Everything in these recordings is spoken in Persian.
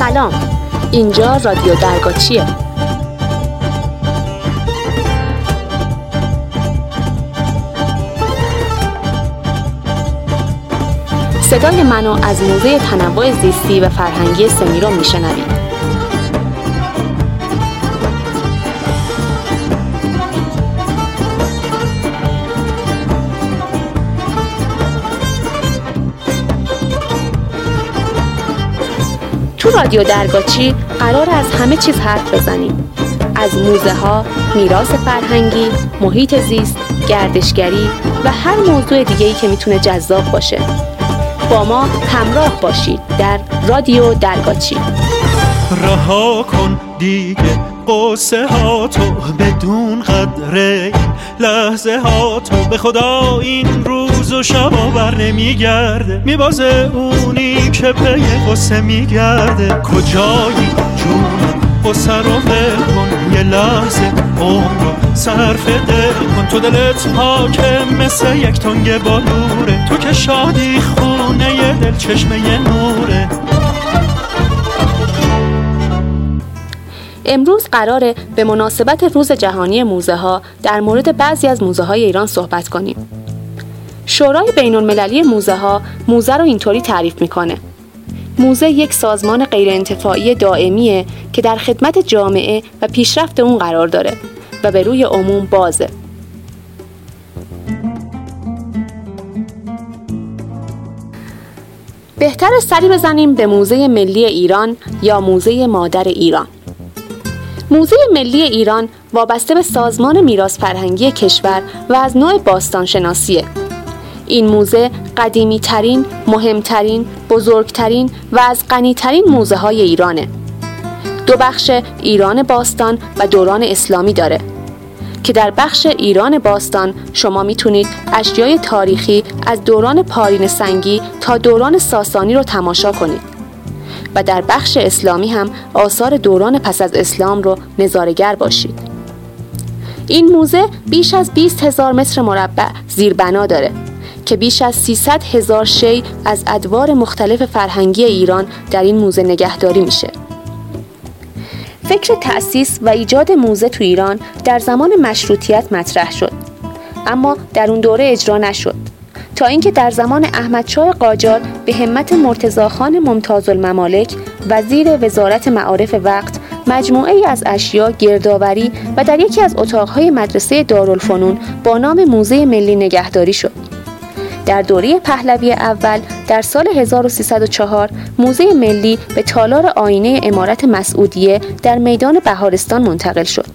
سلام. اینجا رادیو درگاچیه. صدای منو از موزه تنوع زیستی و فرهنگی سمیرو میشنوید. رادیو درگاچی قرار از همه چیز حرف بزنیم. از موزه ها، میراث فرهنگی، محیط زیست، گردشگری و هر موضوع دیگه‌ای که می‌تونه جذاب باشه. با ما همراه باشید در رادیو درگاچی. رها کن دیگه. قصه ها تو بدون قدره لحظه ها تو به خدا این روز و شب بر نمیگرده. میبازه اونی که پی قصه میگرده. کجایی جون؟ قصه رو کن یه لحظه عمر رو صرف دل کن. تو دلت پاکه مثل یک تنگ بالوره تو که شادی خونه دل چشمه نوره. امروز قراره به مناسبت روز جهانی موزه ها در مورد بعضی از موزه های ایران صحبت کنیم. شورای بین المللی موزه ها موزه رو اینطوری تعریف می‌کنه. موزه یک سازمان غیرانتفاعی دائمیه که در خدمت جامعه و پیشرفت اون قرار داره و به روی عموم بازه. بهتر سری بزنیم به موزه ملی ایران یا موزه مادر ایران. موزه ملی ایران وابسته به سازمان میراث فرهنگی کشور و از نوع باستان شناسیه. این موزه قدیمی ترین، مهمترین، بزرگترین و از غنیترین موزه های ایرانه. دو بخش ایران باستان و دوران اسلامی داره که در بخش ایران باستان شما می‌تونید اشیای تاریخی از دوران پارین سنگی تا دوران ساسانی رو تماشا کنید. و در بخش اسلامی هم آثار دوران پس از اسلام رو نظارگر باشید. این موزه بیش از 20 هزار متر مربع زیربنا داره که بیش از 300 هزار شی از ادوار مختلف فرهنگی ایران در این موزه نگهداری میشه. فکر تأسیس و ایجاد موزه تو ایران در زمان مشروطیت مطرح شد اما در اون دوره اجرا نشد تا اینکه در زمان احمدشاه قاجار به همت مرتضاخان ممتاز الممالک وزیر وزارت معارف وقت مجموعه ای از اشیا گردآوری و در یکی از اتاقهای مدرسه دارالفنون با نام موزه ملی نگهداری شد. در دوره پهلوی اول در سال 1304 موزه ملی به تالار آینه امارت مسعودیه در میدان بهارستان منتقل شد.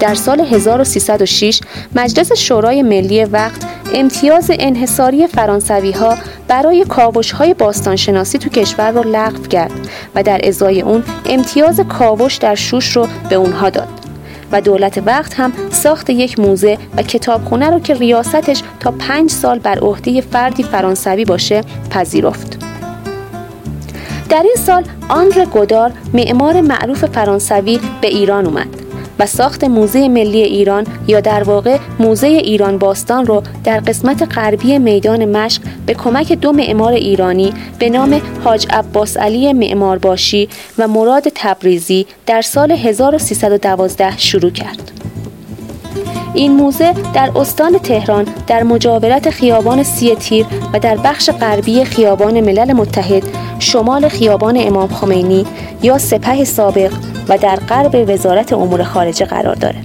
در سال 1306 مجلس شورای ملی وقت امتیاز انحصاری فرانسوی ها برای کاوش های باستانشناسی تو کشور رو لغو کرد و در ازای اون امتیاز کاوش در شوش رو به اونها داد و دولت وقت هم ساخت یک موزه و کتابخونه رو که ریاستش تا پنج سال بر عهده فردی فرانسوی باشه پذیرفت. در این سال آندر گودار معمار معروف فرانسوی به ایران اومد و ساخت موزه ملی ایران یا در واقع موزه ایران باستان رو در قسمت غربی میدان مشق به کمک دو معمار ایرانی به نام حاج عباس علی معمار باشی و مراد تبریزی در سال 1312 شروع کرد. این موزه در استان تهران در مجاورت خیابان سی تیر و در بخش غربی خیابان ملل متحد شمال خیابان امام خمینی یا سپه سابق و در غرب وزارت امور خارجه قرار داره.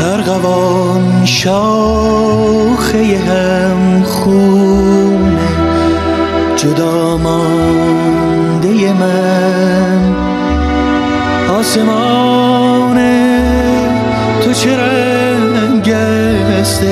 ارغوان شاخه هم خونه جدا مانده من آسمان تو چه رنگ است؟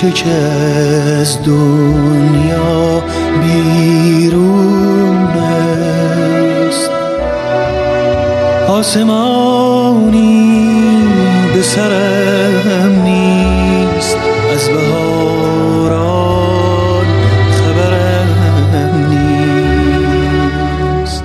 پیشه که از دنیا بیرون است. آسمانی به سرم نیست. از بهاران خبرم نیست.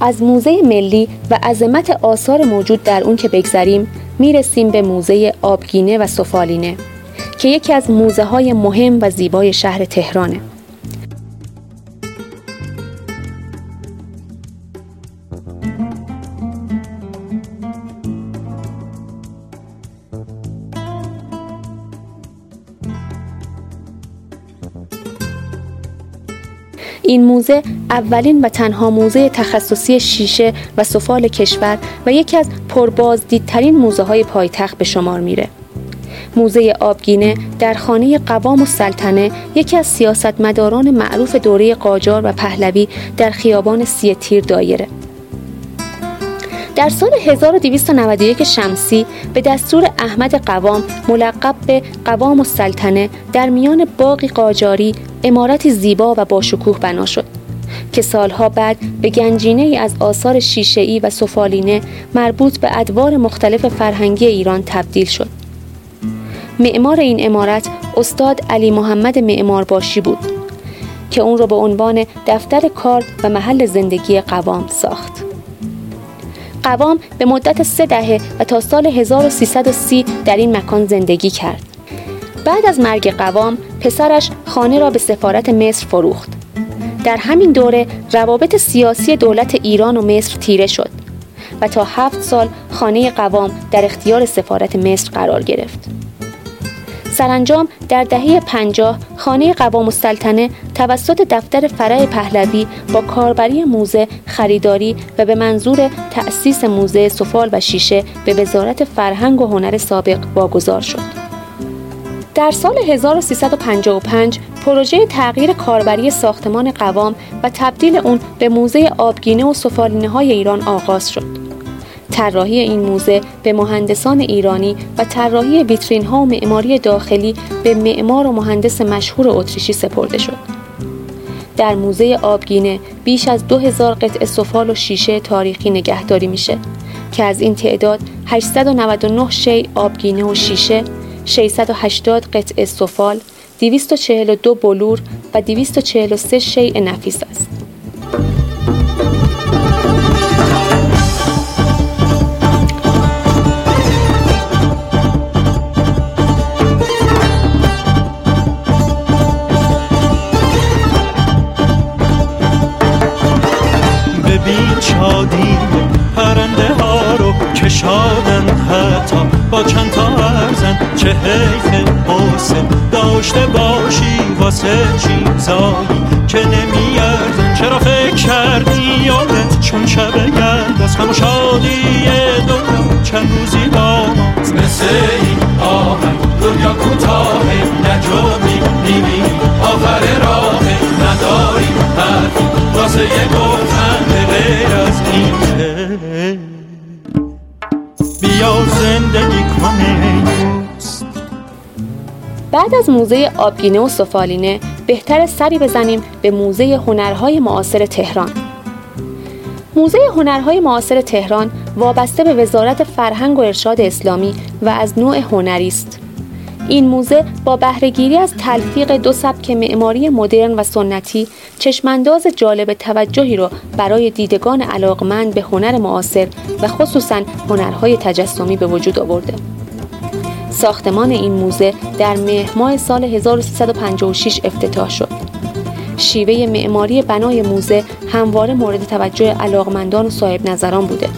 از موزه ملی و عظمت آثار موجود در اون که بگذریم می‌رسیم به موزه آبگینه و سفالینه که یکی از موزه های مهم و زیبای شهر تهرانه. این موزه اولین و تنها موزه تخصصی شیشه و سفال کشور و یکی از پربازدیدترین موزه های پایتخت به شمار میره. موزه آبگینه در خانه قوام و سلطنه یکی از سیاستمداران معروف دوره قاجار و پهلوی در خیابان سی تیر دایره. در سال 1291 شمسی به دستور احمد قوام ملقب به قوام السلطنه در میان باقی قاجاری امارتی زیبا و باشکوه بنا شد که سالها بعد به گنجینه ای از آثار شیشه‌ای و سفالینه مربوط به ادوار مختلف فرهنگی ایران تبدیل شد. معمار این امارت استاد علی محمد معمار باشی بود که اون را به عنوان دفتر کار و محل زندگی قوام ساخت. قوام به مدت سه دهه و تا سال 1330 در این مکان زندگی کرد. بعد از مرگ قوام پسرش خانه را به سفارت مصر فروخت. در همین دوره روابط سیاسی دولت ایران و مصر تیره شد و تا هفت سال خانه قوام در اختیار سفارت مصر قرار گرفت. سرانجام در دهه پنجاه خانه قوام السلطنه توسط دفتر فرع پهلوی با کاربری موزه خریداری و به منظور تأسیس موزه سفال و شیشه به وزارت فرهنگ و هنر سابق واگذار شد. در سال 1355 پروژه تغییر کاربری ساختمان قوام و تبدیل اون به موزه آبگینه و سفالینه های ایران آغاز شد. طراحی این موزه به مهندسان ایرانی و طراحی ویترین ها و معماری داخلی به معمار و مهندس مشهور اتریشی سپرده شد. در موزه آبگینه بیش از 2000 قطعه سفال و شیشه تاریخی نگهداری میشه که از این تعداد 899 شی آبگینه و شیشه 680 قطعه سفال، 242 بلور و 243 شیء نفیس است. چادی پرنده ها رو کشادن حتی. با چند تا ارزن چه حیف حسن. داشته باشی واسه چیزایی که نمیارزن. چرا فکر کردی یادت چون شب گرد از غم بعد از موزه آبگینه و سفالینه بهتر سری بزنیم به موزه هنرهای معاصر تهران موزه هنرهای معاصر تهران وابسته به وزارت فرهنگ و ارشاد اسلامی و از نوع هنری است این موزه با بهرهگیری از تلفیق دو سبک معماری مدرن و سنتی چشمانداز جالب توجهی را برای دیدگان علاقمند به هنر معاصر و خصوصا هنرهای تجسمی به وجود آورده. ساختمان این موزه در مهر سال 1356 افتتاح شد. شیوه معماری بنای موزه همواره مورد توجه علاقمندان و صاحب نظران بوده.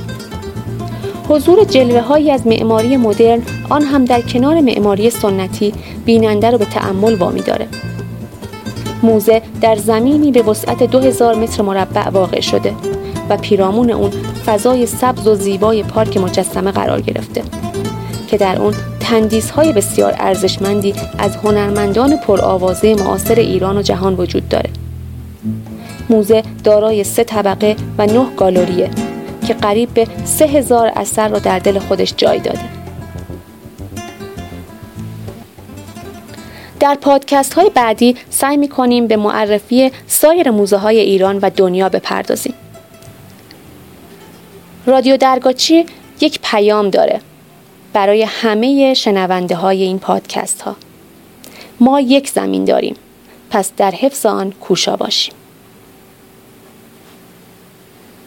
حضور جلوه هایی از معماری مدرن آن هم در کنار معماری سنتی بیننده رو به تأمل وامی داره. موزه در زمینی به وسعت 2000 متر مربع واقع شده و پیرامون اون فضای سبز و زیبای پارک مجسمه قرار گرفته که در اون تندیس های بسیار ارزشمندی از هنرمندان پرآوازه معاصر ایران و جهان وجود داره موزه دارای سه طبقه و نه گالریه که قریب به سه هزار اثر را در دل خودش جای داده. در پادکست های بعدی سعی می کنیم به معرفی سایر موزه های ایران و دنیا بپردازیم. رادیو درگاچی یک پیام داره. برای همه شنونده های این پادکست ها. ما یک زمین داریم پس در حفظ آن کوشا باشیم.